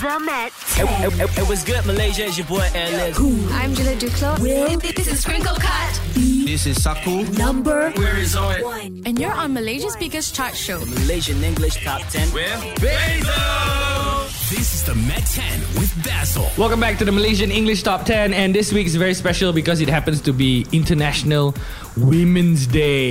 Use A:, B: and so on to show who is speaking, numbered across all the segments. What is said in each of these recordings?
A: The Met.
B: It, it, it, it was good, Malaysia. It's your boy Alice.
C: I'm Julia Duclos.
D: This is Sprinkle Cut.
E: This is Saku.
A: Number
B: Where is it?
A: one.
D: And you're on Malaysia's biggest chart show.
B: Malaysian English Top 10.
F: This is the Met 10 with Basil.
G: Welcome back to the Malaysian English Top 10 and this week is very special because it happens to be International Women's Day.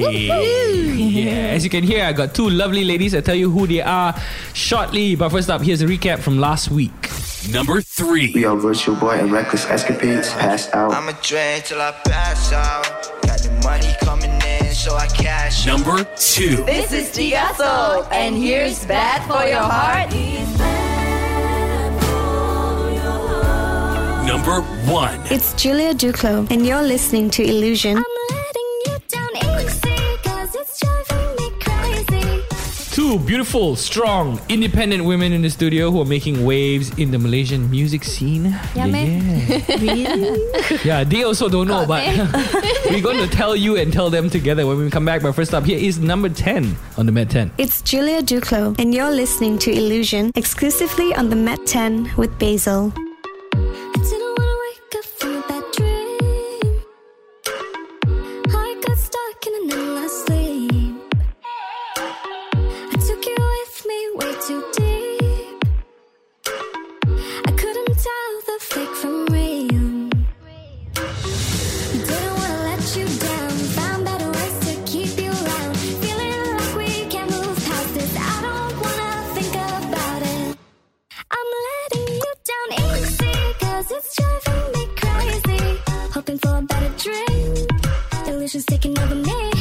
G: yeah, as you can hear, I got two lovely ladies. I'll tell you who they are shortly. But first up, here's a recap from last week.
F: Number 3.
H: We are Virtual Boy and Reckless Escapades. Passed out.
I: I'ma drink till I pass out. Got the money coming in, so I cash.
F: Number 2.
J: This is Tigaso, and here's Bad for Your Heart.
F: Number 1.
C: It's Julia Duclos, and you're listening to Illusion.
G: Two beautiful, strong, independent women in the studio who are making waves in the Malaysian music scene.
D: Yeah, man.
G: Yeah. yeah, they also don't know, but we're going to tell you and tell them together when we come back. But first up, here is number 10 on the Met 10.
C: It's Julia Duclos, and you're listening to Illusion exclusively on the Met 10 with Basil.
K: Cause it's driving me crazy. Hoping for a better dream. Illusions taking over me.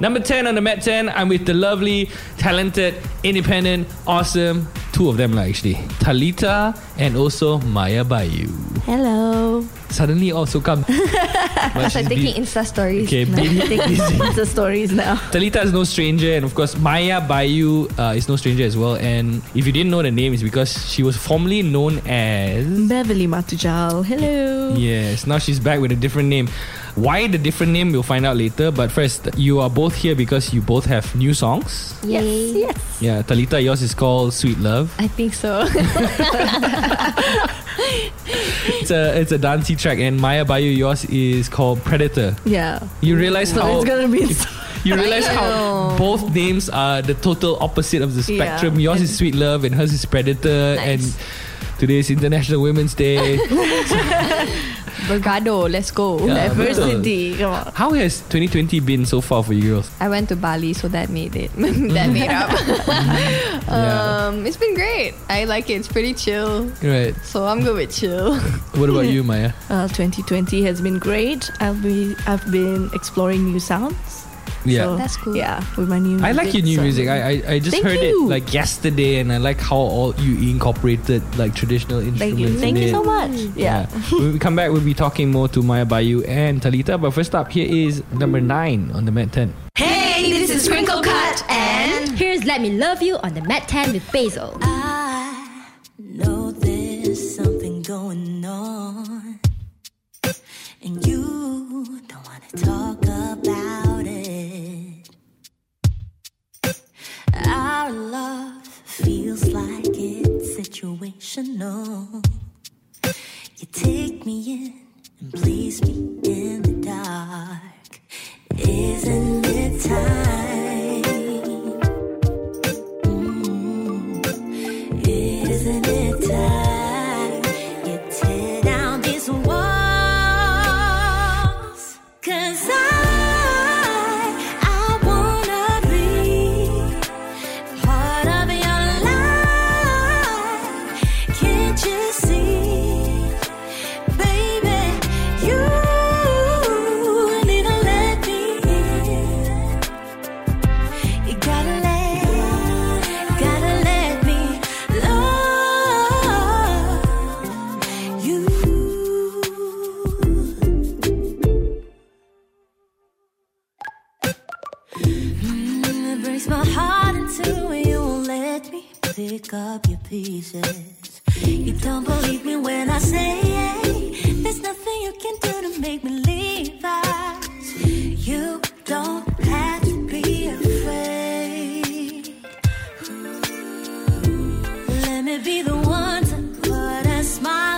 G: Number 10 on the Met 10, I'm with the lovely, talented, independent, awesome, two of them actually, Talitha and also Mayubayu.
J: Hello.
G: Suddenly also come. But she's
D: taking
G: bu-
D: Insta stories.
G: Okay, busy, busy.
J: Insta stories now.
G: Talitha is no stranger, and of course, Mayubayu uh, is no stranger as well. And if you didn't know the name, it's because she was formerly known as.
J: Beverly Matujal. Hello.
G: Yes, now she's back with a different name. Why the different name, we'll find out later. But first, you are both here because you both have new songs.
D: Yes.
J: Yes.
G: Yeah, Talitha, yours is called Sweet Love.
D: I think so.
G: It's a it's a dancey track, and Mayubayu, yours is called Predator.
J: Yeah.
G: You realize
J: So
G: how
J: it's gonna be.
G: you realize how both names are the total opposite of the
J: Yeah.
G: spectrum. Yours is Sweet Love, and hers is Predator.
D: Nice.
G: And today is International Women's Day.
D: Bergado, let's go.
G: Yeah.
J: Diversity. Come on.
G: how has 2020 been so far for you girls?
D: I went to Bali, so that made it. that made up.
G: Yeah.
D: um, it's been great. I like it. It's pretty chill.
G: Right.
D: So I'm good with chill.
G: What about you, Maya?
J: Uh, 2020 has been great. I've been I've been exploring new sounds.
G: Yeah.
J: So,
D: That's cool.
J: Yeah, with my new.
G: I like your new
J: so-
G: music. I I, I just
J: Thank
G: heard
J: you.
G: it like yesterday, and I like how all you incorporated like traditional instruments.
J: Thank
G: instruments.
J: you.
G: in
J: Thank you
G: it.
J: so much. Mm. Yeah.
G: when we come back, we'll be talking more to Mayubayu and Talitha. But first up, here is number nine on the Met 10.
L: Hey, this is Sprinkle Cut and
M: Here's Let Me Love You on the Met 10 with Basil.
N: I know there's something going on, and you don't want to talk about Our love feels like it's situational. You take me in and please me in the dark. Isn't it time? Pick up your pieces. You don't believe me when I say there's nothing you can do to make me leave us. You don't have to be afraid. Let me be the one to put a smile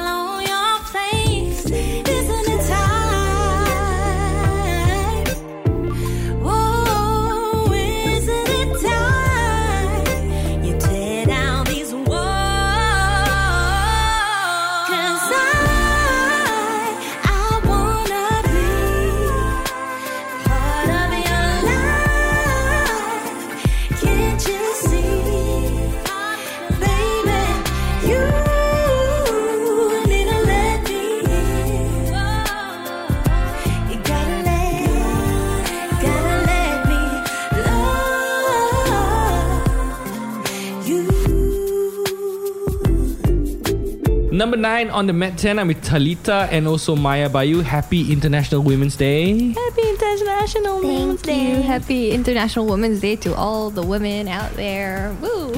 G: nine on the Met 10, I'm with Talitha and also Mayubayu. Happy International Women's Day.
D: Happy International Women's Day. Happy International Women's Day to all the women out there. Woo!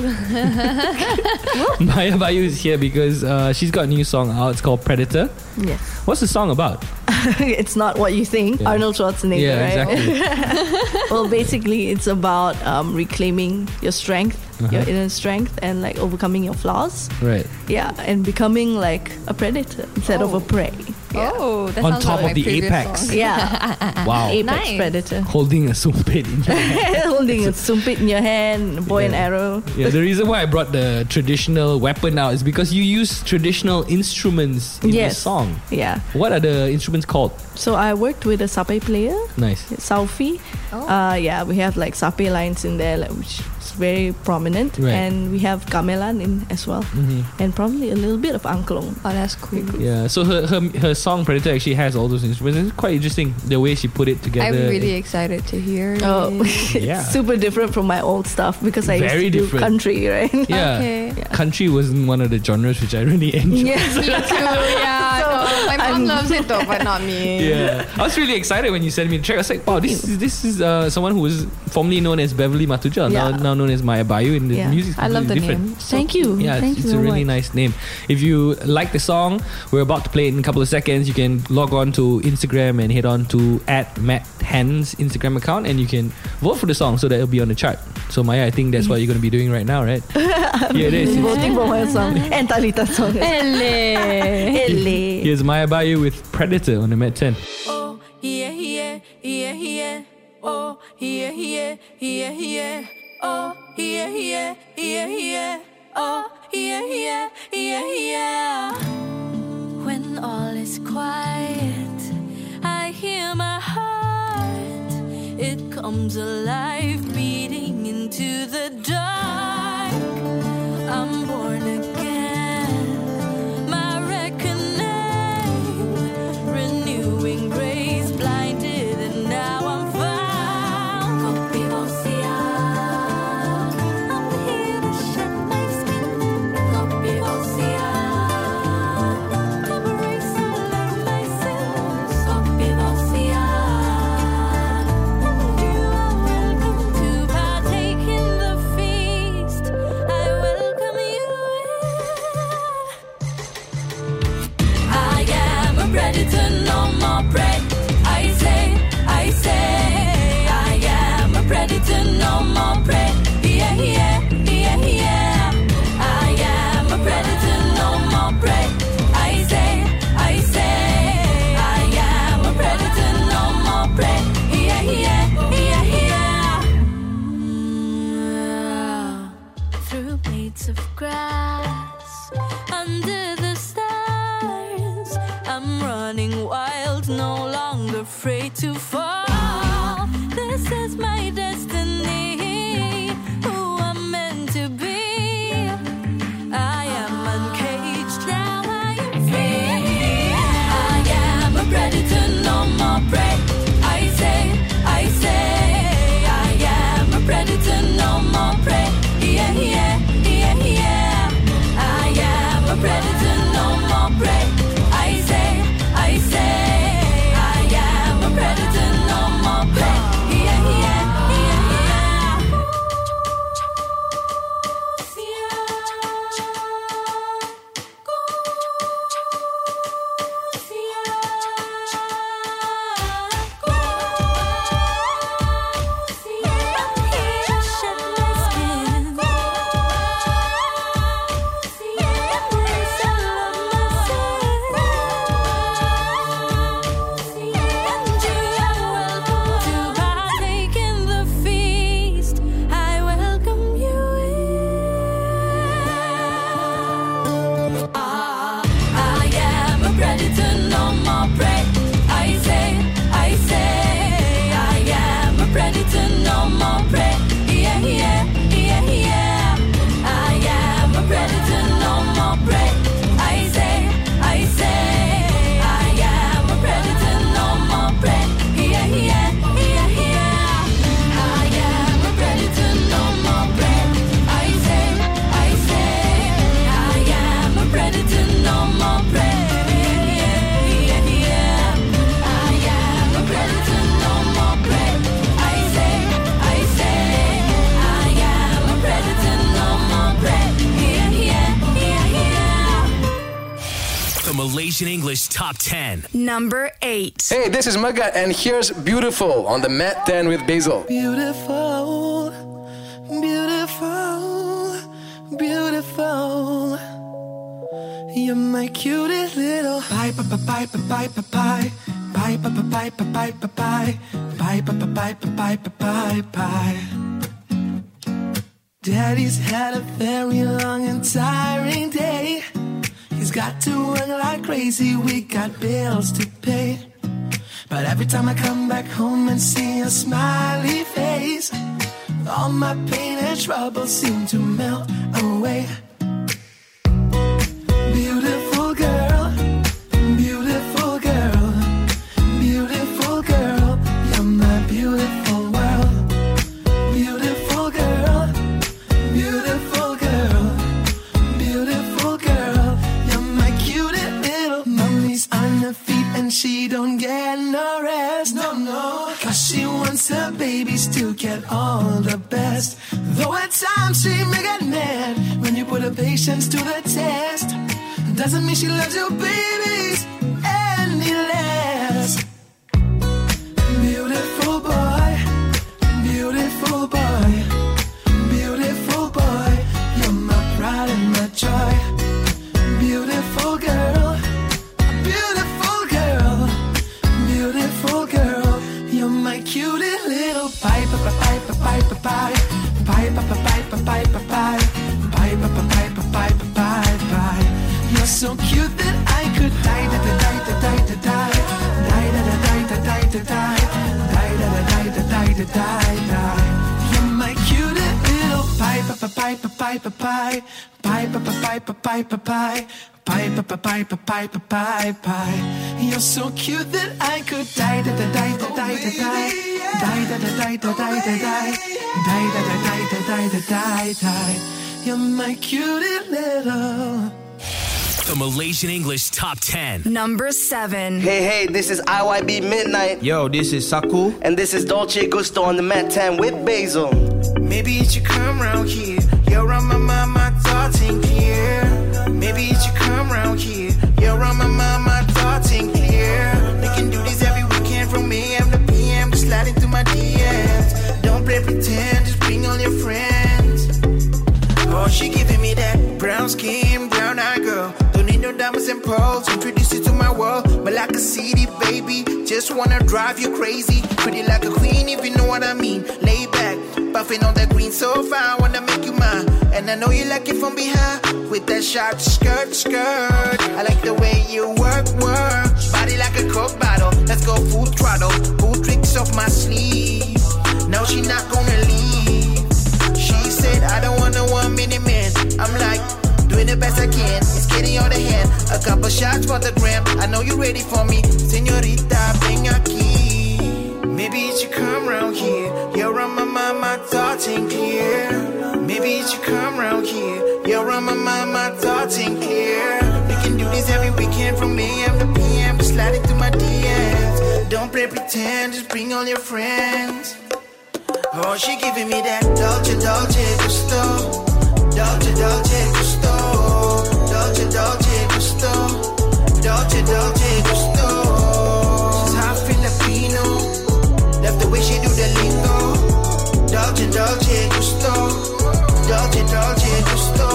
G: Mayubayu is here because uh, she's got a new song out. It's called Predator.
J: Yes.
G: What's the song about?
J: it's not what you think.
G: Yeah.
J: Arnold Schwarzenegger,
G: Yeah,
J: right?
G: exactly.
J: well, basically, it's about um, reclaiming your strength, your
G: Uh-huh.
J: inner strength, and like overcoming your flaws.
G: Right.
J: Yeah, and becoming like a predator instead of a prey.
D: Oh, that
G: On top
D: like
G: of
D: my
G: the apex.
D: song.
J: Yeah,
G: Wow.
J: apex
D: Nice.
J: predator.
G: Holding a sumpit in your hand.
J: Holding a sumpit in your hand, a boy and arrow.
G: Yeah, the reason why I brought the traditional weapon out is because you use traditional instruments in the
J: Yes.
G: song.
J: Yeah.
G: What are the instruments called?
J: So I worked with a sape player,
G: Nice.
J: Saufi. Uh, yeah, we have like sape lines in there, like, which is very prominent,
G: Right.
J: and we have gamelan in as well,
G: Mhm.
J: and probably a little bit of angklung.
D: Oh, that's cool.
G: Yeah, so her, her her song Predator actually has all those instruments. It's quite interesting the way she put it together.
D: I'm really excited to hear
J: Oh,
D: it.
G: Yeah.
J: super different from my old stuff because I
G: Very
J: used to
G: different.
J: do country, right?
G: Yeah.
D: Okay.
G: Country wasn't one of the genres which I really enjoyed.
J: Yes.
D: Me too, yeah.
J: So,
D: no, my mom
J: I'm-
D: loves it though, but not me.
G: Yeah, I was really excited when you sent me the track. I was like, "Wow, this is this is uh, someone who was formerly known as Beverly Matuja,
J: Yeah.
G: now, now known as Mayubayu, and the
J: Yeah.
G: music.
D: I love the
G: different.
D: name.
J: Thank you.
G: Yeah,
J: Thank
G: it's,
J: you
G: it's a really
J: much.
G: nice name. If you like the song, we're about to play it in a couple of seconds. You can log on to Instagram and head on to at Met 10's Instagram account, and you can vote for the song so that it'll be on the chart. So Maya, I think that's what you're going to be doing right now, right? Here it is.
J: Voting for my song and Talitha's song. Hele.
G: Here's Mayubayu with Predator on the Met 10.
N: Oh, yeah, yeah, yeah, yeah. Oh, yeah, yeah, yeah, yeah. Oh, yeah, yeah, yeah, yeah. Oh, yeah, yeah, yeah, yeah. When all is quiet, I hear my heart. It comes alive, beating into the dark.
F: Top 10.
A: Number 8.
E: Hey, this is Maga, and here's Beautiful on the Met 10 with Basil.
O: Beautiful, beautiful, beautiful. You're my cutest little. Bye, bye, bye, bye, bye, bye, bye. Bye, bye, bye, bye, bye, bye, bye. Bye, bye, bye, bye, bye, bye, bye, bye. Daddy's had a very long and tiring day. He's got to work like crazy. We got bills to pay. But every time I come back home and see a smiley face, all my pain and trouble seem to melt away. Beautiful she don't get no rest. No, no, cause she wants her babies to get all the best. Though at times she may get mad when you put her patience to the test. Doesn't mean she loves your babies Bye bye bye bye bye bye bye bye. You're so cute that I could die da da die da die da die die da da die da die da die die da da die da die da die die. You're my cute little.
F: The Malaysian English Top 10.
A: Number 7.
P: Hey, hey, this is IYB Midnight.
Q: Yo, this is Saku.
P: And this is Dolce Gusto on the Met 10 with Basil.
R: Maybe you should come round here. You're on my mind, my thoughts ain't clear. Maybe you should come round here. You're on my mind, my thoughts ain't clear. We can do this every weekend from AM to PM. Just slide into my DMs. Don't play pretend, just bring all your friends. Oh, she giving me that brown skin, brown eyed girl. Don't need no diamonds and pearls. Introduce you to my world, but like a CD, baby. Just wanna drive you crazy. Pretty like a queen, if you know what I mean. Lay back, puffing on that green sofa. I wanna make you mine, and I know you like it from behind with that sharp skirt, skirt. I like the way you work, work. Body like a coke bottle. Let's go full throttle. Who tricks off my sleeve? No, she not gonna leave. She said, I don't want no one minute man. I'm like, doing the best I can. It's getting out of hand. A couple shots for the gram. I know you're ready for me, señorita. Bring your key. Maybe you should come around here. You're on my mind, my thoughts ain't clear. Maybe you come round here. You're on my mind, my thoughts ain't clear. We can do this every weekend from AM to PM. Just slide into my DMs. Don't play pretend, just bring all your friends. Oh, she giving me that Dolce, Dolce, Gusto. Dolce, Dolce, Gusto. Dolce, Dolce, Gusto. Dolce, Dolce, Gusto. She's half Filipino. Love the way she do the lingo. Dolce, Dolce, Gusto. Dolce, Dolce, Gusto.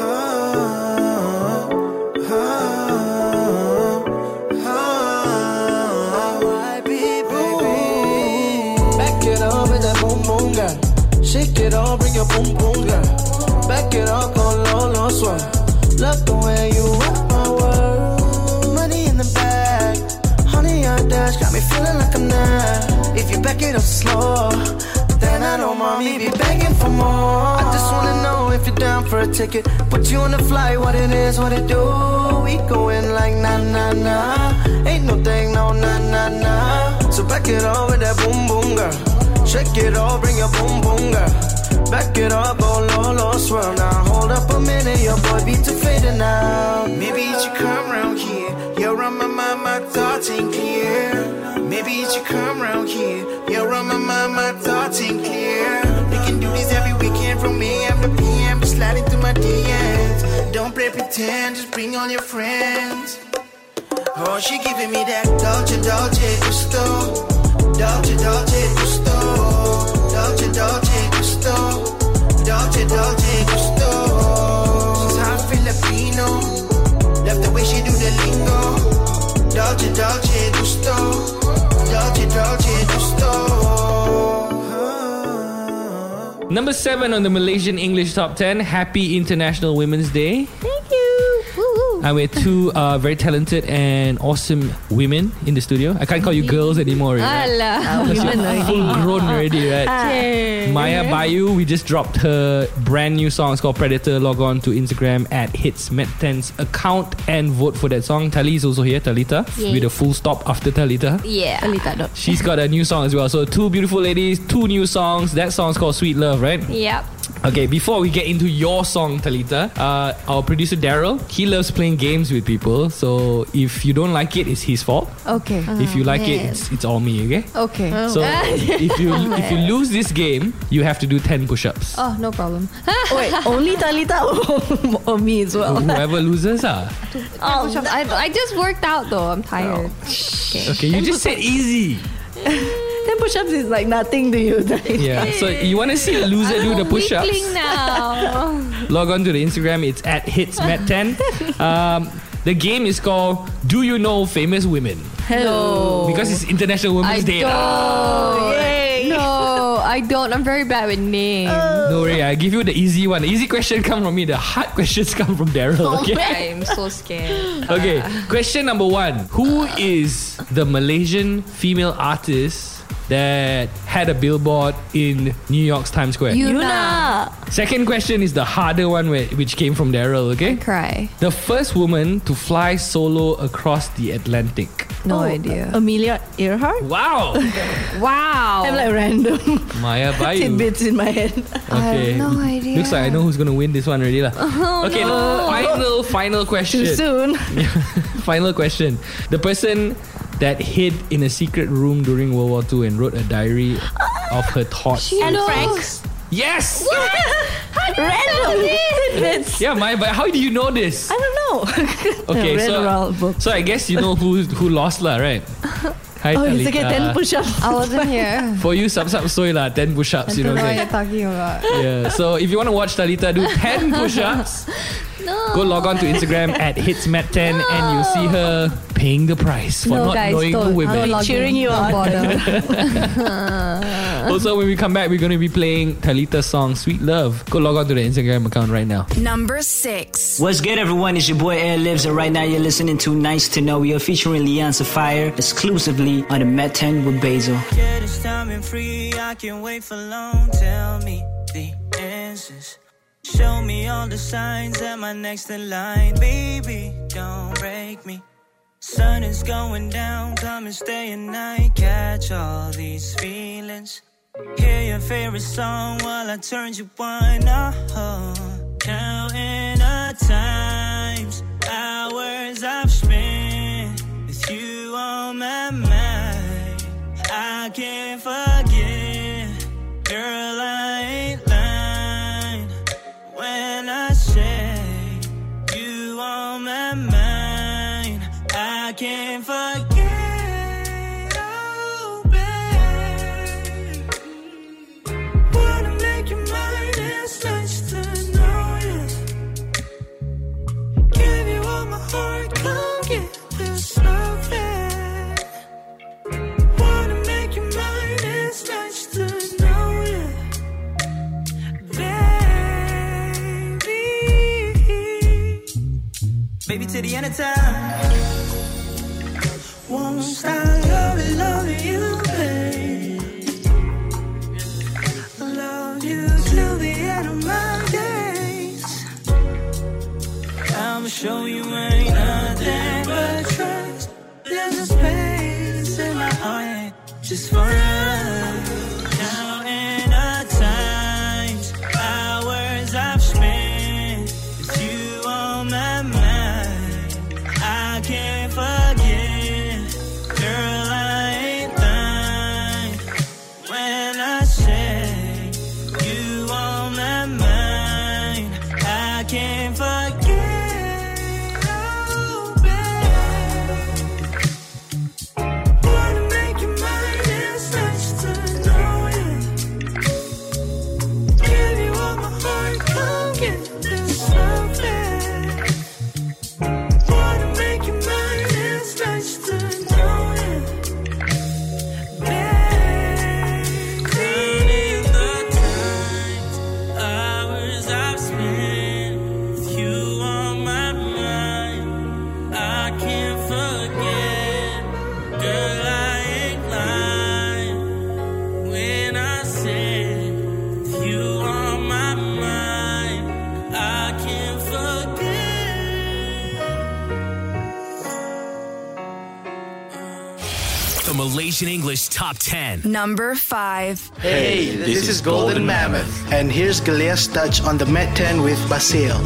O: Ah, ah, ah. Shake it all, bring your boom boom girl. Back it up, go low, low, swirl. Love the way you rock my world. Money in the bag, honey on dash, got me feeling like I'm not. If you back it up slow, then I know mommy be begging for more. I just wanna know if you're down for a ticket. Put you on the flight, what it is, what it do. We going like na na na. Ain't no thing, no na na na. So back it up with that boom boom girl. Shake it all, bring your boom boom girl. Back it up, oh, go low, low, swirl now. Hold up a minute, your boy be too faded now.
R: Maybe you should come round here. You're on my mind, my thoughts ain't clear. Maybe you should come round here. You're my thoughts ain't clear. We can do this every weekend from AM to PM. Just slide into my DMs. Don't play pretend, just bring all your friends. Oh, she giving me that Dolce, Dolce, Gusto. Dolce, Dolce, Gusto. Dolce, Dolce, Gusto. Dolce, Dolce, Gusto. She's half Filipino. Love the way she do the lingo. Dolce, Dolce, Gusto. Dolce, Dolce, Gusto.
G: Number seven on the Malaysian English Top 10. Happy International Women's Day.
D: Thank you.
G: I'm with two uh, very talented and awesome women in the studio. I can't call you girls anymore. Right?
D: Alah.
J: Women already.
G: full grown already, right?
D: Yay.
G: Mayubayu, we just dropped her brand new song. It's called Predator. Log on to Instagram at Hits Met 10's account and vote for that song. Tali is also here, Talitha,
D: Yay.
G: with a full stop after Talitha.
D: Yeah.
J: Alita dot.
G: She's got a new song as well. So two beautiful ladies, two new songs. That song's called Sweet Love, right?
D: Yep.
G: Okay, before we get into your song, Talitha, uh, our producer Daryl, he loves playing games with people. So if you don't like it, it's his fault.
D: Okay.
G: if you like it, it's, it's all me. Okay.
D: Okay.
G: So if you if you lose this game, you have to do ten push-ups.
D: Oh, no problem.
J: Wait, only Talitha or, or me as well?
G: Whoever loses, ah.
D: Oh, I, I just worked out though. I'm tired.
G: Okay, you just said easy.
J: 10 push ups is like nothing to you.
G: Yeah. So you want to see a loser do the push-ups?
D: Weakling now.
G: Log on to the Instagram. It's at hitsmet10. Um, the game is called Do You Know Famous Women?
J: Hello.
G: Because it's International Women's
D: I
G: Day. lah.
D: don't.
J: Yay.
D: No, I don't. I'm very bad with names.
G: Don't worry, I give you the easy one. The easy question come from me. The hard questions come from Daryl. Okay.
D: I'm so scared.
G: Okay. Question number one: Who is the Malaysian female artist that had a billboard in New York's Times Square?
J: Yuna.
G: Second question is the harder one, where, which came from Daryl. Okay.
D: Cry.
G: The first woman to fly solo across the Atlantic.
D: No
J: Oh,
D: idea.
J: Amelia Earhart?
G: Wow.
D: Wow.
J: I have like random
G: Maya Bayu.
J: tidbits in my head.
G: Okay.
D: no idea.
G: Looks like I know who's gonna win this one already lah.
D: Oh,
G: okay,
D: no.
G: final final question.
J: Too soon.
G: Final question. The person that hid in a secret room during World War II and wrote a diary of her thoughts.
D: She
J: And
D: knows.
J: Frank's.
G: yes!
J: Random tidbits.
G: Yeah, my but how do you know this?
J: I don't know.
G: Okay, so so I guess you know who who lost lah, right? Hi,
J: Oh, it's
G: Talitha.
J: okay, 10 push ups.
D: I wasn't here.
G: For you, sub sub soy lah, 10 push ups, you know
D: know
G: what
D: what
G: I'm
D: you're talking about.
G: Yeah, so if you want to watch Talitha do 10 push ups, go log on to Instagram at hitsmet10 and you'll see her paying the price for
D: no,
G: not
D: guys,
G: knowing
D: don't.
G: who women.
D: I'll log
J: cheering you on.
D: bother.
G: Also, when we come back, we're going to be playing Talitha's song Sweet Love. Go log on to the Instagram account right now.
A: Number six.
S: What's good, everyone? It's your boy Air Lives, and right now you're listening to Nice to Know. We are featuring Leon Sapphire exclusively on the Met 10 with Basil.
Q: Yeah, this time and free. I can't wait for long. Tell me the answers. Show me all the signs that my next in line. Baby, don't break me. Sun is going down, come and stay a night. Catch all these feelings. Hear your favorite song while I turn you on. Oh, counting the times, hours I've spent with you on my mind. I can't forget, baby, to the end of time. Won't stop loving, loving you, babe. Love you till the end of my days. I'ma show you ain't nothing but trust. There's a space in my heart just for us.
F: Top 10.
A: Number 5.
T: Hey, this, is Golden Mammoth, and here's Galea's touch on the Met 10 with Basil.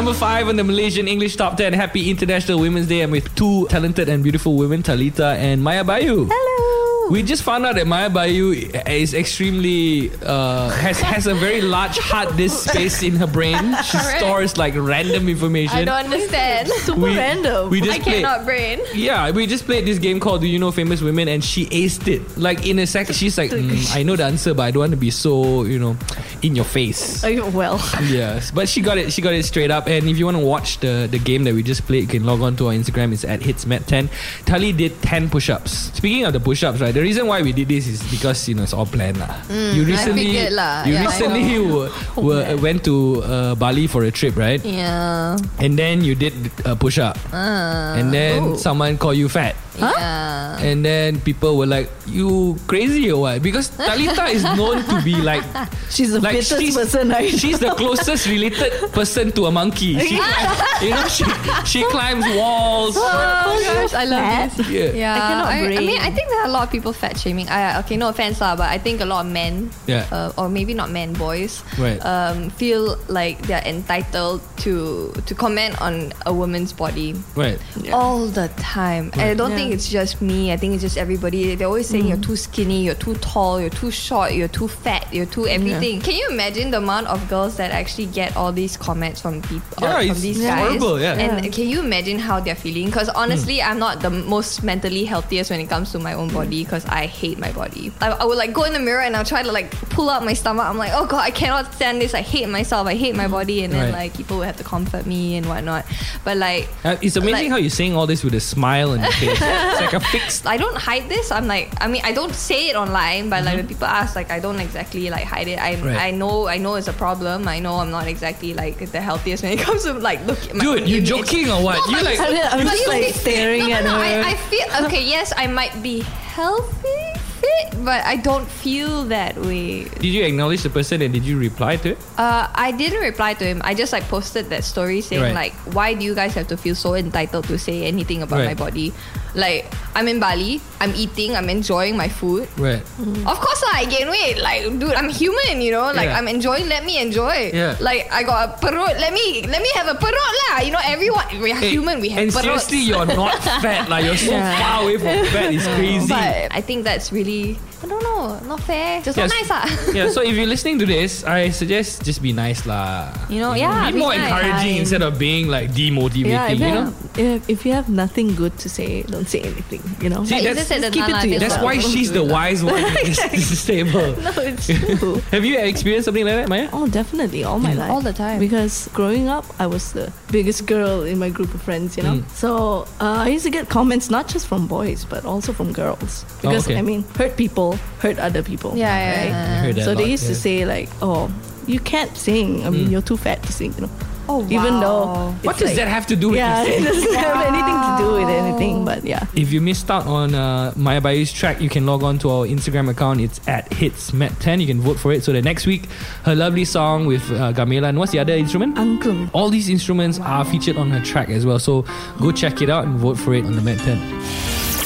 G: Number five on the Malaysian English Top 10. Happy International Women's Day. I'm with two talented and beautiful women, Talitha and Mayubayu.
D: Hello.
G: We just found out that Mayubayu is extremely uh, has has a very large hard disk space in her brain. She
D: Correct.
G: stores like random information.
D: I don't understand.
J: Super
G: We-
J: random.
G: we just
D: I
G: played-
D: cannot brain.
G: Yeah, we just played this game called Do You Know Famous Women and she aced it. Like in a second, she's like, "Mm, I know the answer, but I don't want to be so, you know, in your face.
J: Oh, well.
G: Yes, but she got it. She got it straight up. And if you want to watch the the game that we just played, you can log on to our Instagram. It's at hitsmet10. Tali did ten push-ups. Speaking of the push-ups, right? The reason why we did this is because you know it's all planned lah.
D: Mm,
G: you recently,
D: lah.
G: you
D: Yeah,
G: recently were, were went to uh, Bali for a trip, right?
D: Yeah.
G: And then you did a push-up,
D: Uh,
G: and then
D: oh.
G: someone called you fat.
D: Yeah.
G: And then people were like, "You crazy or what?" Because Talitha is known to be like
J: She's the
G: like she's,
J: person I
G: she's the closest related person to a monkey. She, you know, she, she climbs walls.
D: Oh gosh, I love this.
G: Yeah.
D: Yeah,
J: I cannot
D: I, I mean, I think there are a lot of people fat shaming. I, okay, no offense, lah, but I think a lot of men,
G: Yeah.
D: uh, or maybe not men, boys,
G: Right.
D: um, feel like they're entitled to to comment on a woman's body
G: Right.
D: all the time. And I don't
J: Yeah.
D: think it's just me. I think it's just everybody. They're always saying
J: Mm.
D: you're too skinny, you're too tall, you're too short, you're too fat, you're too everything. Can you imagine the amount of girls that actually get all these comments from people
G: Yeah,
D: from
G: it's-
D: these guys?
G: horrible, yeah.
D: And
J: Yeah.
D: can you imagine how they're feeling? Because honestly, I'm not the most mentally healthiest when it comes to my own body because I hate my body. I, I would like go in the mirror and I'll try to like pull out my stomach. I'm like, oh god, I cannot stand this. I hate myself. I hate my body. And then
G: Right.
D: like people will have to comfort me and whatnot. But like,
G: Uh, it's amazing
D: Like-
G: how you're saying all this with a smile on your face. it's like a fixed.
D: I don't hide this. I'm like, I mean, I don't say it online, but like when people ask, like, I don't exactly like hide it. I
G: Mm-hmm. Right.
D: I know I know it's a problem. I know I'm not exactly like the healthiest when it comes to like look. at my
G: Dude, you joking or what?
D: No,
G: you like
D: you-
J: I'm just like staring
D: no,
J: at
D: no, no,
J: her.
D: I, I feel okay. Yes, I might be healthy, fit, but I don't feel that way.
G: Did you acknowledge the person and did you reply to it?
D: Uh, I didn't reply to him. I just like posted that story saying
G: Right.
D: like, why do you guys have to feel so entitled to say anything about my body? Like, I'm in Bali. I'm eating. I'm enjoying my food.
G: Right.
D: Of course, lah, I gain weight. Like, dude, I'm human. You know, like
G: Yeah.
D: I'm enjoying. Let me enjoy.
G: Yeah.
D: Like, I got a perut. Let me let me have a perut lah. You know, everyone we are
G: Hey,
D: human. We have
G: and
D: peruts.
G: seriously, you're not fat. Like you're so
D: Yeah.
G: far away from fat. It's crazy.
D: But I think that's really I don't know, not fair. Just
G: Yes.
D: not nice ah.
G: yeah, so if you're listening to this, I suggest just be nice lah.
D: You know, yeah,
G: Be
D: be
G: more
D: nice.
G: encouraging
J: Kind.
G: instead of being like demotivating,
J: Yeah, if
G: you
J: you,
G: know?
J: have, if, if you have nothing good to say, don't say anything. You know.
G: See,
D: Like,
G: that's,
D: just
J: just keep it to
D: just
G: that's why she's the wise one in this, this table.
J: No, it's true.
G: Have you experienced something like that, Maya?
J: Oh, definitely, all my life.
D: All the time.
J: Because growing up, I was the biggest girl in my group of friends, you know.
G: Mm.
J: So uh, I used to get comments not just from boys, but also from girls. Because
G: okay.
J: I mean, hurt people hurt other people.
D: Yeah, yeah,
J: right?
D: yeah.
G: I heard that
J: So they
G: lot,
J: used to say like, "Oh, you can't sing. I mean,
G: Mm.
J: you're too fat to sing." You know.
D: Oh,
J: Even
D: wow.
J: though
G: What does
J: like-
G: that have to do with
J: Yeah, it doesn't have anything to do with anything. But yeah.
G: If you missed out on uh, Mayubayu's track, you can log on to our Instagram account. It's at hitsmet10. You can vote for it. So that next week, her lovely song with uh, Gamela. And what's the other instrument?
J: Uncle.
G: All these instruments are featured on her track as well. So go check it out and vote for it on the Met 10.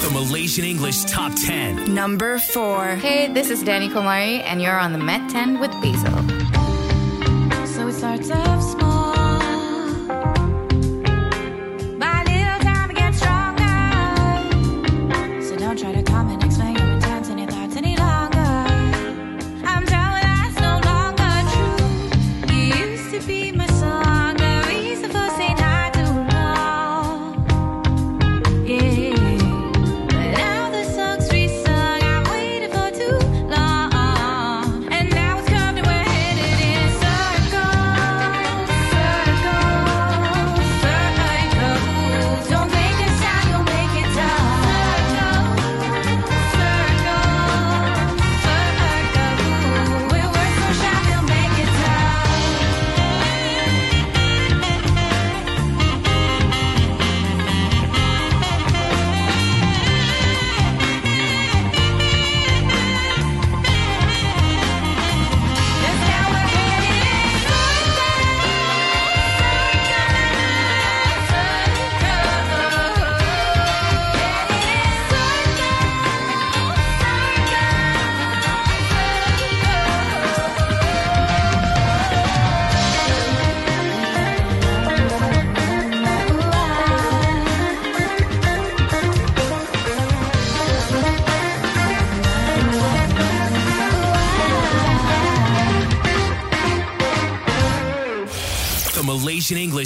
F: The Malaysian English Top 10.
A: Number four.
U: Hey, this is Danny Komari, and you're on the Met 10 with Basil.
V: So it starts off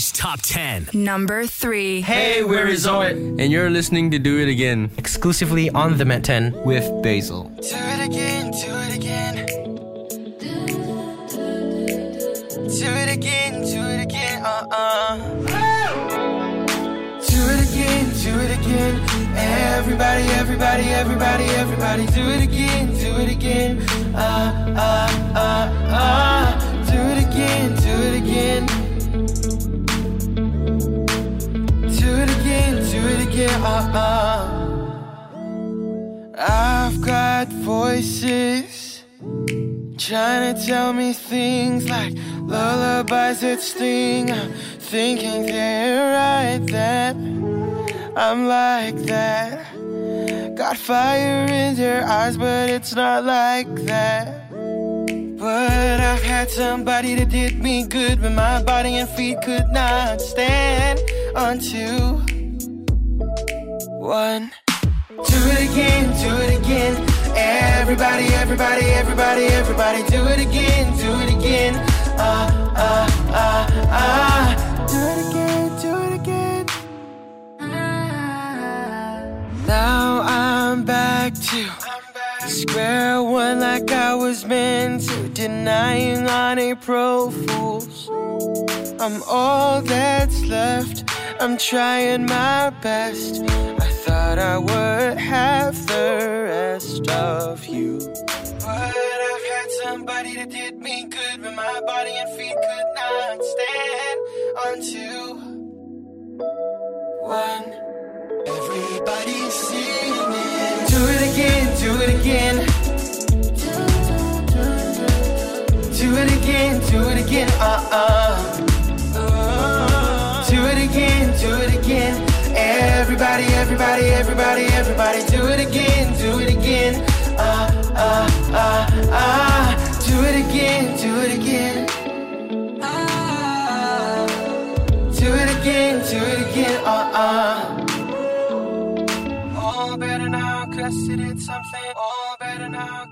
F: Malaysian Top 10.
A: Number 3.
E: Hey, we're Resort. And you're listening to Do It Again.
W: Exclusively on the Met 10 with Basil.
P: Do it again, do it again. Do it again, do it again, uh uh. Do it again, do it again. Everybody, everybody, everybody, everybody, do it again, do it again. Uh uh uh uh. Do it again, uh uh. I've got voices trying to tell me things like lullabies that sting. I'm thinking they're right that I'm like that. Got fire in their eyes, but it's not like that. But I've had somebody that did me good when my body and feet could not stand on two. One. Do it again, do it again. Everybody, everybody, everybody, everybody, do it again, do it again. Ah, ah, ah, ah. Do it again, do it again. Now I'm back to square one like I was meant to, denying on April Fools. I'm all that's left. I'm trying my best. I thought I would have the rest of you. But I've had somebody that did me good but my body and feet could not stand two. One. Everybody singing. Do it again, do it again. Do it again, do it again, uh uh. Everybody, everybody, everybody, everybody, do it again, do it again. Uh, uh, uh, uh. Do it again, do it again. Ah. Do it again, do it again, uh, uh. All better now, cause it did something. All better now,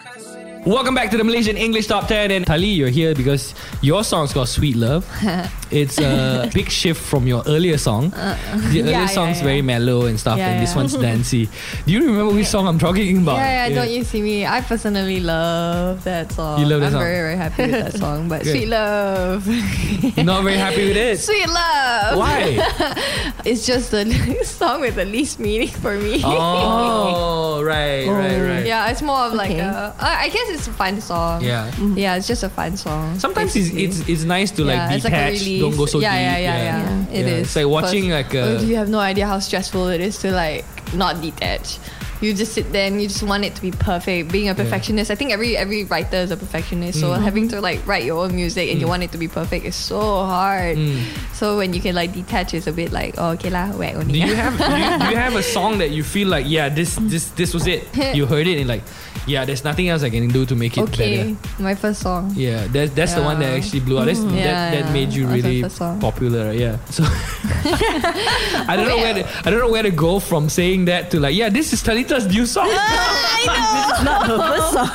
G: Welcome back to the Malaysian English Top 10. And Tali, you're here because your song's called Sweet Love. It's a big shift from your earlier song.
D: Uh,
G: the earlier
D: yeah, yeah,
G: song's
D: yeah.
G: very mellow and stuff,
D: Yeah,
G: and this one's dancey. Do you remember which song I'm talking about?
D: Yeah, yeah, don't you see me? I personally love that song.
G: You love that
D: I'm
G: song?
D: very, very happy with that song. But
G: Good.
D: Sweet Love.
G: Not very happy with it.
D: Sweet Love.
G: Why?
D: it's just the song with the least meaning for me.
G: Oh, right, right, right.
D: Yeah, it's more of like
J: Okay.
D: a, I I guess it's a fun song.
G: Yeah.
D: Yeah, it's just a fun song.
G: Sometimes it's,
D: basically.
G: it's it's nice to like
D: Yeah, it's like
G: detach,
D: release.
G: don't go so
D: yeah,
G: deep.
D: Yeah, yeah, yeah, It
G: Yeah,
D: is.
G: It's like watching like a
D: uh, you have no idea how stressful it is to like not detach. You just sit there and you just want it to be perfect. Being a perfectionist, I think every every writer is a perfectionist. So
G: Mm.
D: having to like write your own music and you want it to be perfect is so hard.
G: Mm.
D: So when you can like detach, it's a bit like oh okay lah, whack only.
G: Do you have do you, do you have a song that you feel like yeah this this this was it? You heard it and like yeah, there's nothing else I can do to make it
D: okay,
G: better.
D: my first song.
G: Yeah, that, that's the one that actually blew out. That's, that,
D: Yeah,
G: that
D: yeah.
G: made you really popular. Yeah. So I don't know where to, I don't know where to go from saying that to like yeah, this is Talitha's new song.
J: Ah, this is not her first song.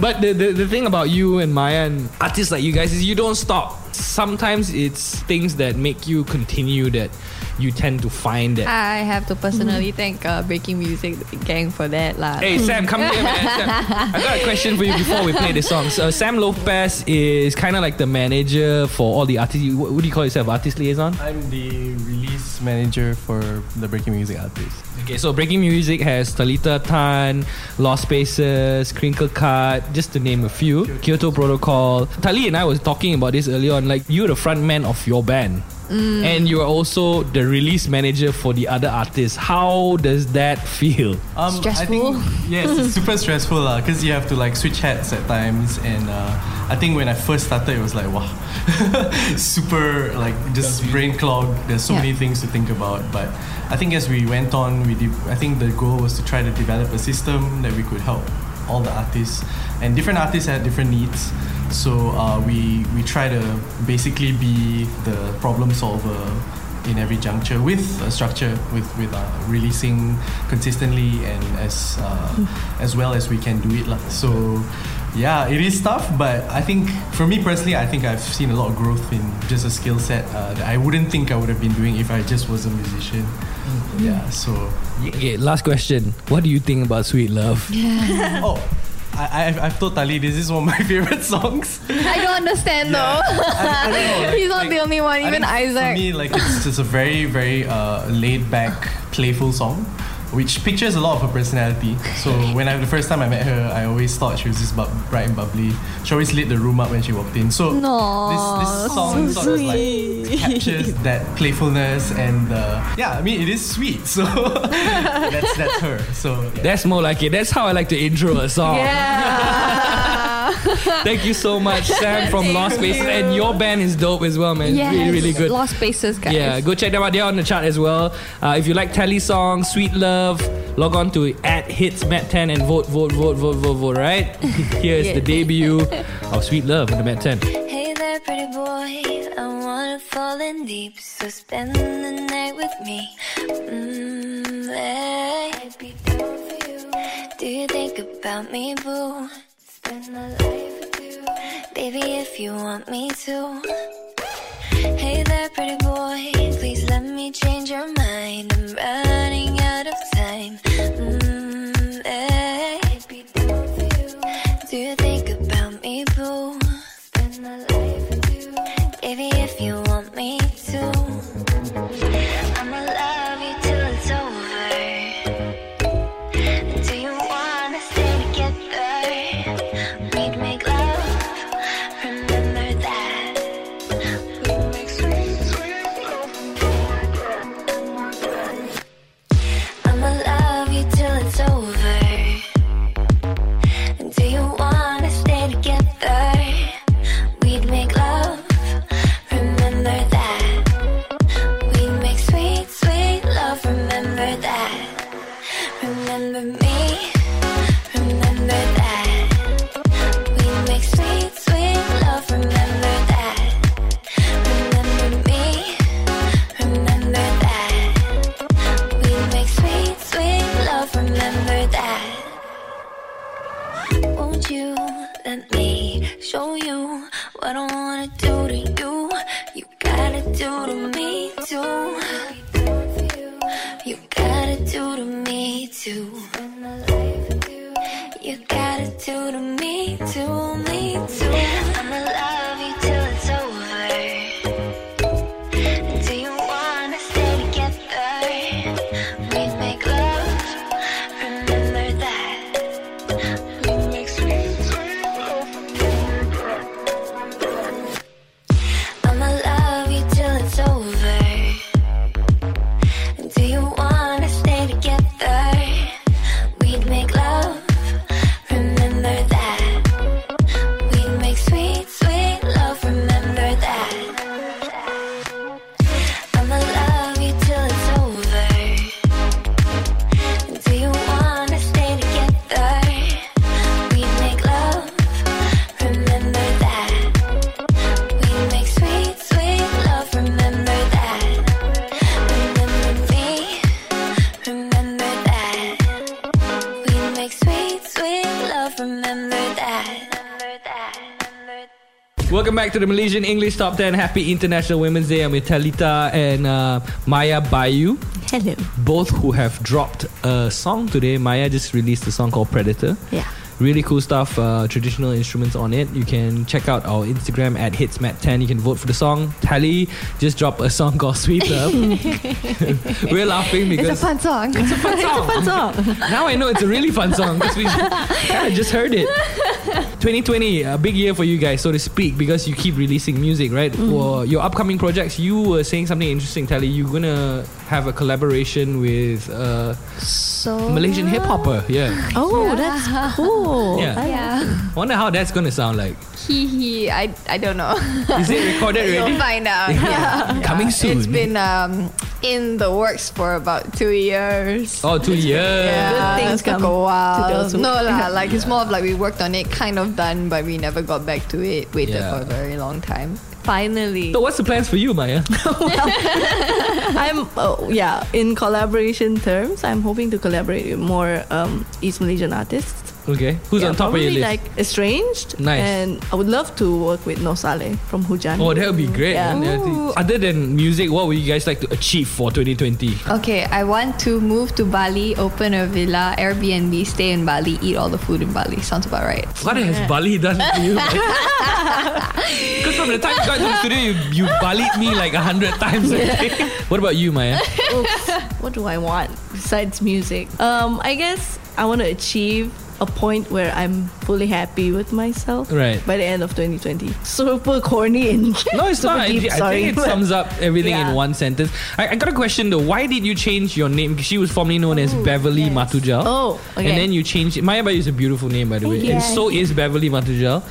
G: But the, the, the thing about you and Maya and artists like you guys is you don't stop. Sometimes it's things that make you continue that you tend to find that.
D: I have to personally thank uh, Breaking Music gang for that lah.
G: Hey Sam, come here, man. Sam, I got a question for you before we play the songs. Uh, Sam Lopez is kind of like the manager for all the artists. What, what do you call yourself? Artist liaison?
W: I'm the release manager for the breaking music artists.
G: Okay, so Breaking Music has Talitha Tan, Lost Spaces, Crinkle Cut, just to name a few. Kyoto Protocol. Tali and I was talking about this earlier on. Like you're the front man of your band.
D: Mm.
G: And you are also the release manager for the other artists. How does that feel?
W: Um, I think, yes, it's super stressful because you have to like switch hats at times. And uh, I think when I first started, it was like, wow, super like just brain clogged. There's so
D: Yeah.
W: many things to think about. But I think as we went on, we de- I think the goal was to try to develop a system that we could help all the artists. And different artists had different needs. So uh, we, we try to basically be the problem solver in every juncture with a structure with with uh, releasing consistently and as uh, as well as we can do it lah. So yeah, it is tough, but I think for me personally, I think I've seen a lot of growth in just a skill set uh, that I wouldn't think I would have been doing if I just was a musician. Yeah, so
G: Okay, last question. What do you think about Sweet Love?
W: oh, I, I've, I've told Tali this is one of my favorite songs.
D: I don't understand though. He's not the only one.
W: I
D: Even Isaac.
W: For me, like it's just a very, very uh, laid back, playful song, which pictures a lot of her personality. So when I the first time I met her, I always thought she was just bu- bright and bubbly. She always lit the room up when she walked in. So
D: Aw,
W: this this song
D: so
W: sort of like captures that playfulness and uh, yeah, I mean it is sweet. So that's that's her. So yeah.
G: That's more like it. That's how I like to intro a song. Thank you so much, Sam from Lost Spaces. And your band is dope as well, man.
D: Yes.
G: Really, really good.
D: Lost Spaces, guys.
G: Yeah, go check them out. They're on the chart as well. Uh, if you like Tally Song, Sweet Love, log on to at hits Met 10 and vote, vote, vote, vote, vote, vote, right? Here's
V: Yeah.
G: the debut of Sweet Love on the Met 10.
V: Hey there, pretty boy. I wanna fall in deep, so spend the night with me. Mmm, hey. I'd be down for you. Do you think about me, boo? Baby, if you want me to. Hey there, pretty boy. Please let me change your mind. I'm running
G: Welcome back to the Malaysian English Top 10. Happy International Women's Day. I'm with Talitha and uh, Mayubayu.
J: Hello.
G: Both who have dropped a song today. Maya just released a song called Predator.
J: Yeah.
G: Really cool stuff, uh, traditional instruments on it. You can check out our Instagram at hitsmet10. You can vote for the song. Tally just drop a song called Sweet Love. We're laughing because
D: It's a fun song.
G: It's a fun song.
J: fun song.
G: now I know it's a really fun song because we kind of just heard it. 2020, a big year for you guys, so to speak, because you keep releasing music, right? For your upcoming projects, you were saying something interesting, Tally. You're gonna have a collaboration with uh,
D: So
G: Malaysian hip hopper. Yeah.
J: Oh, that's cool.
G: Yeah.
D: Yeah.
G: Wonder how that's gonna sound like.
D: He he. I I don't know.
G: Is it recorded already?
D: You'll find out. Yeah.
G: Coming soon.
D: It's been um in the works for about two years.
G: Oh, two years.
D: Yeah,
J: things
D: it took
J: come
D: a while.
J: those
D: No lah, like it's more of like we worked on it, kind of done, but we never got back to it. Waited
G: Yeah.
D: for a very long time.
J: Finally.
G: So what's the plans for you, Maya?
J: I'm oh, yeah in collaboration terms. I'm hoping to collaborate with more um, East Malaysian artists.
G: Okay. Who's
J: Yeah,
G: on top of your
J: probably
G: list?
J: like estranged.
G: Nice.
J: And I would love to work with Noh Salleh from Hujan.
G: Oh, that would be great.
J: Yeah.
G: man. Other than music, what would you guys like to achieve for 2020?
D: Okay, I want to move to Bali, open a villa, Airbnb, stay in Bali, eat all the food in Bali. Sounds about right.
G: What has Bali done to you? Because from the time you got to the studio, you, you Balied me like a hundred times. I think. What about you, Maya?
J: Oops. what do I want besides music? Um, I guess I want to achieve a point where I'm fully happy with myself.
G: Right.
J: By the end of 2020. Super corny and
G: No, it's
J: super
G: not. I,
J: deep,
G: I
J: sorry.
G: think it sums up everything
J: Yeah.
G: in one sentence. I, I got a question though. Why did you change your name? Because she was formerly known as Beverly Matujal.
J: Oh, okay.
G: And then you changed it. Mayubayu is a beautiful name, by the way.
J: Thank you.
G: And so is Beverly Matujal.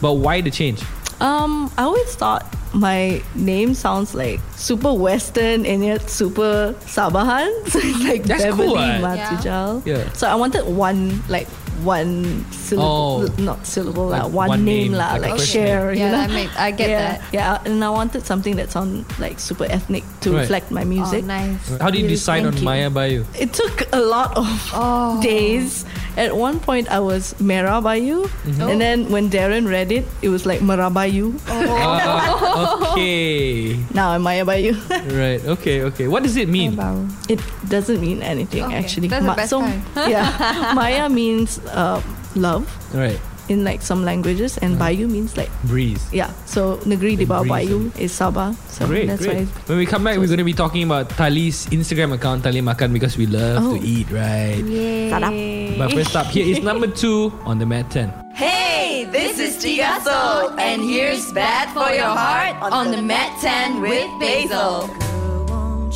G: But why the change?
J: Um, I always thought my name sounds like super Western and yet super Sabahan. So it's like
G: That's
J: Beverly
G: cool, what?
J: Matujal.
G: Yeah.
J: So I wanted one like one syllable,
G: Oh.
J: not syllable lah,
G: Like
J: one,
G: one
J: name,
G: name,
J: lah,
G: like
J: like share.
D: name.
J: you
D: Yeah,
J: know?
D: I make- I get
J: yeah,
D: that.
J: Yeah, and I wanted something that sounded like super ethnic to
G: Right.
J: reflect my music.
D: Oh, nice.
G: How did you
J: Really,
G: decide on
J: thank you.
G: Mayubayu?
J: It took a lot of
D: Oh.
J: days. At one point, I was Mera Bayu,
G: Mm-hmm.
J: and then when Darren read it, it was like Merabayu.
G: Ah, okay.
J: Now I'm Mayubayu.
G: Right. Okay. Okay. What does it mean?
J: it doesn't mean anything
D: Okay,
J: actually.
D: that's the best
J: so
D: kind.
J: yeah, Maya means uh, love
G: Right.
J: In like some languages, and mm. Bayu means like
G: Breeze.
J: yeah. So negeri di bawah
G: breeze.
J: Bayu is Sabah. So
G: great,
J: that's
G: great.
J: why.
G: When we come back, we're going to be talking about Tali's Instagram account, Tali Makan, because we love
J: Oh.
G: to eat, right?
J: Yay.
G: But first up, here is number two on the Met 10.
L: Hey, this is Tigaso, and here's Bad for Your Heart on the Met 10 with Basil.
V: Won't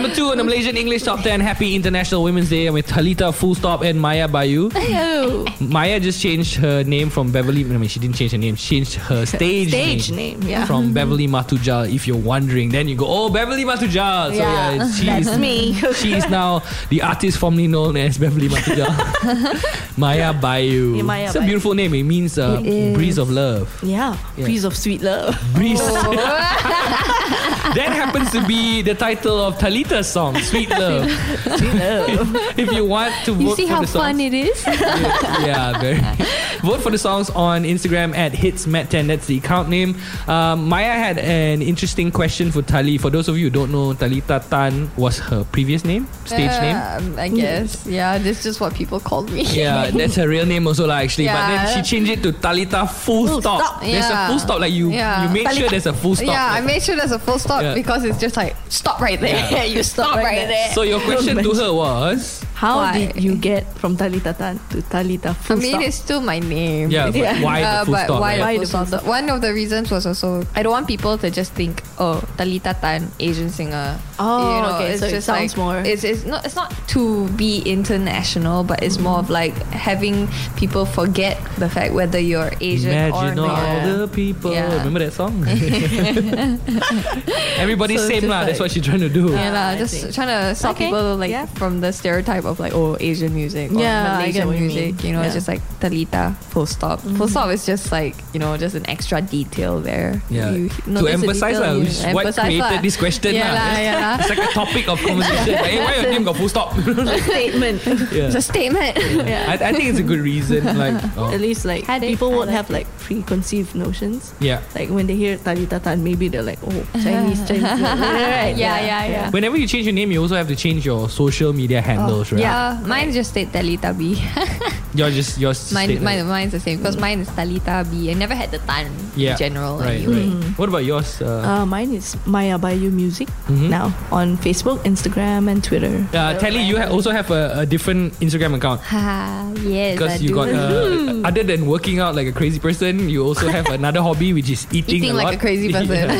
G: Number two on the Malaysian English Top 10 Happy International Women's Day. I'm with Talitha Full Stop and Mayubayu.
J: Hello.
G: Maya just changed her name from Beverly. I mean, she didn't change her name. She changed her stage,
J: Stage name, yeah.
G: From Beverly Matujal. If you're wondering, then you go, oh, Beverly Matujal. So
J: Yeah,
G: yeah, she's,
J: that's me.
G: she is now the artist formerly known as Beverly Matujal. Mayubayu.
J: Yeah, Maya
G: it's a beautiful name. It means uh,
J: It
G: breeze of love.
J: Yeah,
G: Yeah.
J: breeze of sweet love.
G: Breeze. that happens to be the title of Talitha's song, Sweet Love.
J: Sweet love.
G: if you want to
D: You
G: vote
D: see
G: for
D: how
G: the songs,
D: fun it is?
G: yeah, very. Vote for the songs on Instagram at hitsmet10. That's the account name. Um, Maya had an interesting question for Tali. For those of you who don't know, Talitha Tan was her previous name, stage name.
D: Um, I guess. Yeah, this is just what people called me.
G: Yeah, that's her real name also lah actually. But then she changed it to Talitha Full,
D: Full
G: Stop.
D: stop.
G: There's a full stop. Like you,
D: Yeah.
G: you made sure there's a full stop.
D: Yeah, I made sure there's a full stop
G: Yeah.
D: because it's just like stop right there.
G: Yeah.
D: you stop, right, there.
G: So your question to her was.
J: How
D: Why?
J: did you get from Talitha Tan to Talitha
D: I
J: full
D: mean,
J: stop?
D: it's still my name.
G: Yeah, but why the
D: Uh,
G: full
D: but
G: stop,
D: Why,
G: right?
D: the full stop? One of the reasons was also I don't want people to just think, oh, Talitha Tan, Asian singer.
J: Oh, okay, so it sounds
D: like,
J: more-
D: It's it's not it's not to be international, but it's more of like having people forget the fact whether you're Asian
G: Imagine
D: or
G: all the people.
D: Yeah.
G: Remember that song? Everybody's
D: So
G: same
D: just
G: lah. That's what she's trying to do.
D: Yeah, lah,
J: I
D: just
J: see.
D: trying to stop
J: Okay,
D: people like
J: yeah.
D: from the stereotype of like oh Asian music or
J: Yeah,
D: Malaysian
J: what you
D: music.
J: mean.
D: You know, it's just like Talitha, full stop. Full mm. stop is just like you know just an extra detail there.
G: Yeah.
D: You
G: to emphasize
D: detail,
G: lah,
D: you
G: which is what
D: emphasize
G: created
D: lah.
G: this uh, question
D: Yeah
G: lah.
D: lah, yeah lah.
G: It's like a topic of conversation. like, hey, why your name got full stop?
J: statement.
G: yeah.
D: It's a statement.
J: yeah.
G: I, I think it's a good reason. Like, oh,
J: At least like
D: Had
J: people won't have like preconceived notions.
G: yeah.
J: Like when they hear Talitha Tan, maybe they're like, oh, Chinese, Chinese. right?
D: Yeah, yeah, yeah.
G: Whenever you change your name, you also have to change your social media oh, handles, right?
D: Yeah, mine just stayed Talitha B.
G: You're just yours.
D: mine, mine, mine's the same because mine is Talitha B. I never had the Tan
G: yeah.
D: in general.
G: Right,
D: anyway.
G: right. What about yours? Uh,
J: Uh, mine is Mayubayu Music
G: Mhm.
J: now on Facebook, Instagram, and Twitter.
G: uh, Telly, you ha- also have a, a different Instagram account.
D: Ha, yes,
G: Because you
D: do.
G: got, uh, other than working out like a crazy person, you also have another hobby which is eating,
D: eating
G: a
D: like
G: lot.
D: a crazy person.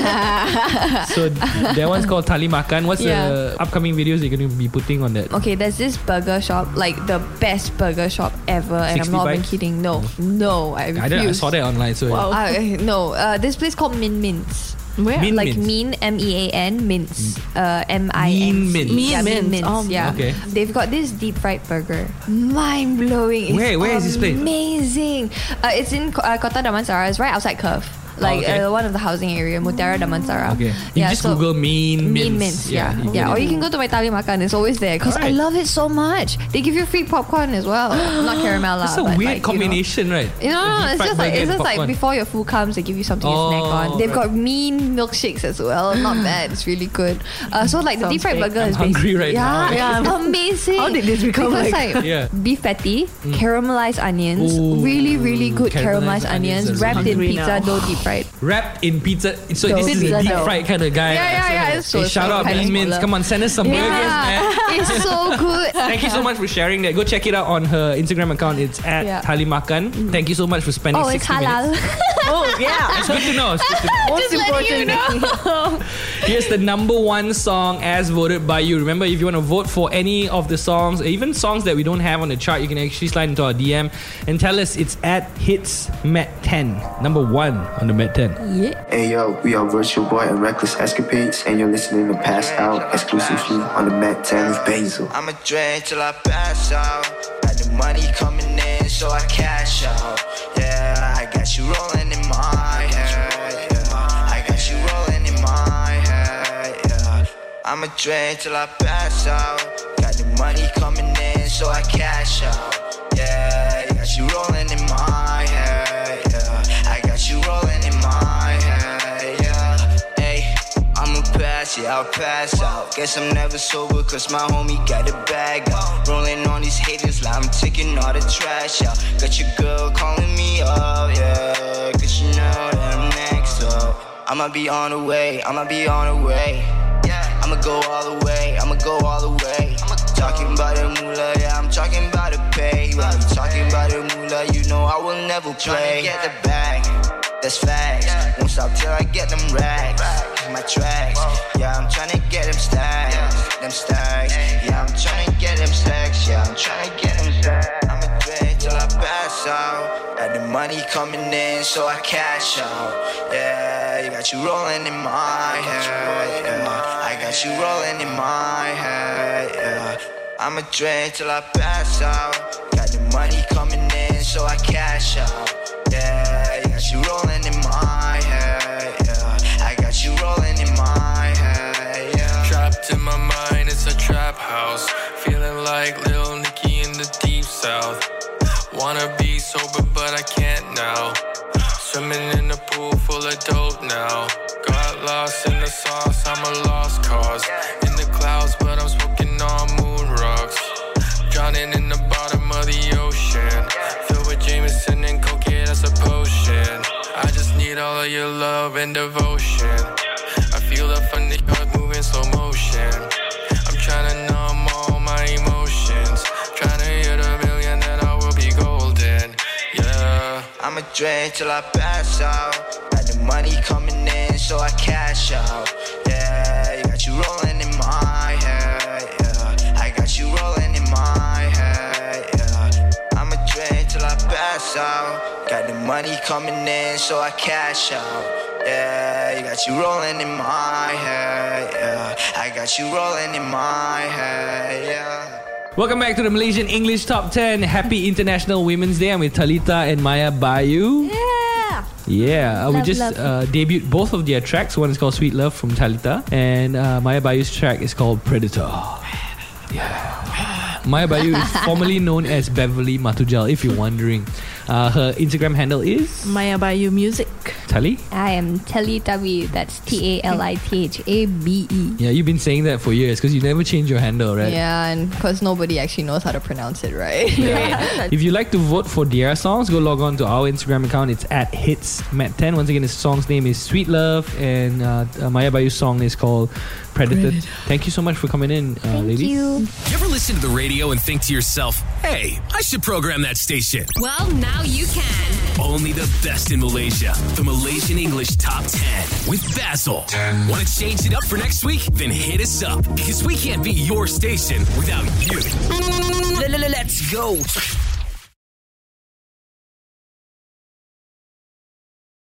G: So that one's called Tali Makan. What's
D: Yeah.
G: the upcoming videos you're going to be putting on that?
D: Okay, there's this burger shop, like the best burger shop ever, and I'm not even kidding. No, no, I
G: I,
D: refuse.
G: don't, I saw that online. So
D: Uh, no, uh, this place called Min Mints.
J: Where?
G: Min
D: like
G: Mints.
D: mean M E A N mints uh, M I
G: Mean
D: N
G: Mints.
J: Mean
D: yeah,
J: Mints.
D: Mints
J: Oh,
D: yeah
G: okay.
D: they've got this deep fried burger mind blowing
G: Where- where is this place?
D: amazing uh, it's in uh, Kota Damansara it's right outside Curve like
G: okay.
D: uh, one of the housing area Mutiara Damansara
G: Okay. You just Google Mean
D: Mean
G: Mints.
D: Mints yeah
G: you
D: yeah, or you can go to my Tali Makan it's always there because I love it so much they give you free popcorn as well not caramel lah
G: That's a
D: but
G: weird
D: like, you know.
G: combination, right?
D: You know,
G: Deep
D: it's just like it's
G: and
D: just like before your food comes, they give you something to snack
G: Oh,
D: on. They've
G: right.
D: got mean milkshakes as well. Not bad. It's really good. Uh, so like the deep fried burger
G: I'm
D: is
G: hungry
D: basi-
G: right
D: yeah,
G: now.
D: it's amazing.
J: How did this become
D: because,
J: like-
D: like,
G: Yeah.
D: beef patty, caramelized onions,
G: Ooh,
D: really really good
G: caramelized
D: caramelized,
G: onions
D: onions, wrapped in pizza dough, deep fried.
G: Wrapped in pizza. So
D: Dough.
G: this is a deep
D: dough.
G: fried kind of guy.
D: Yeah, yeah,
G: So,
D: yeah, it's
G: hey,
D: so-
G: shout out
D: kind of
G: Mean Mints. Come on, send us some burgers, man.
D: Yeah, it's so good.
G: Thank you so much for sharing that. Go check it out on her Instagram account. It's at
D: Yeah.
G: Tali Makan. Mm. Thank you so much for spending
D: Oh, it's
G: 60 minutes.
D: halal.
J: Oh yeah.
G: It's good to know. It's good to know.
J: Most
D: Just letting you
J: important.
D: know.
G: Here's the number one song as voted by you. Remember, if you want to vote for any of the songs, even songs that we don't have on the chart, you can actually slide into our DM and tell us it's at Hits Met 10. Number one on the Met 10.
H: Hey yo, we are Virtual Boy and Reckless Escapades, and you're listening to Pass Out exclusively on the Met 10 with Basil.
I: I'ma drink till I pass out. Got the money coming in, so I cash out. Yeah, I got you rolling in my head. Yeah, I got you rolling in my head. Yeah, I'ma drink till I pass out. Got the money coming in, so I cash out. Yeah, I got you rolling in my head. Yeah, I'll pass out. Guess I'm never sober, cause my homie got the bag out. Rolling on these haters, like I'm taking all the trash out. Got your girl calling me up, yeah, cause you know that I'm next up. I'ma be on the way, I'ma be on the way. I'ma go all the way, I'ma go all the way. I'm Talking about the moolah, yeah, I'm talking about the pay. When I'm talking about the moolah, you know I will never play. Get the bag, that's facts. Won't stop till I get them racks. My tracks, yeah, I'm trying to get them stacks. Them stacks. Yeah, I'm trying to get them stacks. Yeah, I'm trying to get them stacks. I'ma drink till I pass out. Got the money coming in, so I cash out. Yeah, you got you rolling in my head. Yeah, I got you rolling in my head. Yeah, I'ma drink till I pass out. Got the money coming in, so I cash out. Yeah, you got you rolling in my head. Got you rolling in my head. Yeah.
X: Trapped in my mind, it's a trap house. Feeling like Lil Nicky in the deep south. Wanna be sober, but I can't now. Swimming in a pool full of dope now. Got lost in the sauce, I'm a lost cause. All of your love and devotion. I feel the funny heart move in slow motion. I'm trying to numb all my emotions. Trying to hit a million, then I will be golden. Yeah.
I: I'ma drink till I pass out. Got the money coming in, so I cash out. Yeah, you got you rolling in my head. Yeah, I got you rolling in my head. Yeah, I'ma drink till I pass out. Got the money coming in, so I cash out. Yeah, you got you rolling in my head. Yeah, I got you rolling in my head. Yeah.
G: Welcome back to the Malaysian English Top 10. Happy International Women's Day. I'm with Talitha and Mayubayu.
J: Yeah.
G: Yeah, uh, we
J: Love,
G: just
J: love.
G: uh, debuted both of their tracks. One is called Sweet Love from Talitha, and uh, Mayubayu's track is called Predator. Yeah. Mayubayu is formerly known as Beverly Matujal, if you're wondering. Uh, her Instagram handle is
J: Mayubayu Music.
G: Tali.
D: I am Telitabi. That's T A L I T H A B E.
G: Yeah, you've been saying that for years because you never change your handle, right?
D: Yeah, and because nobody actually knows how to pronounce it right.
G: If you like to vote for their songs, go log on to our Instagram account. It's at hitsmet10. Once again, the song's name is Sweet Love, and uh, uh, Mayubayu's song is called Predator. Thank you so much for coming in, uh, ladies.
F: You ever listen to the radio and think to yourself, hey, I should program that station?
Y: Well, now you can.
F: Only the best in Malaysia. The Malaysian English Top 10 with Basil. Want to change it up for next week? Then hit us up because we can't be your station without you. Let's go.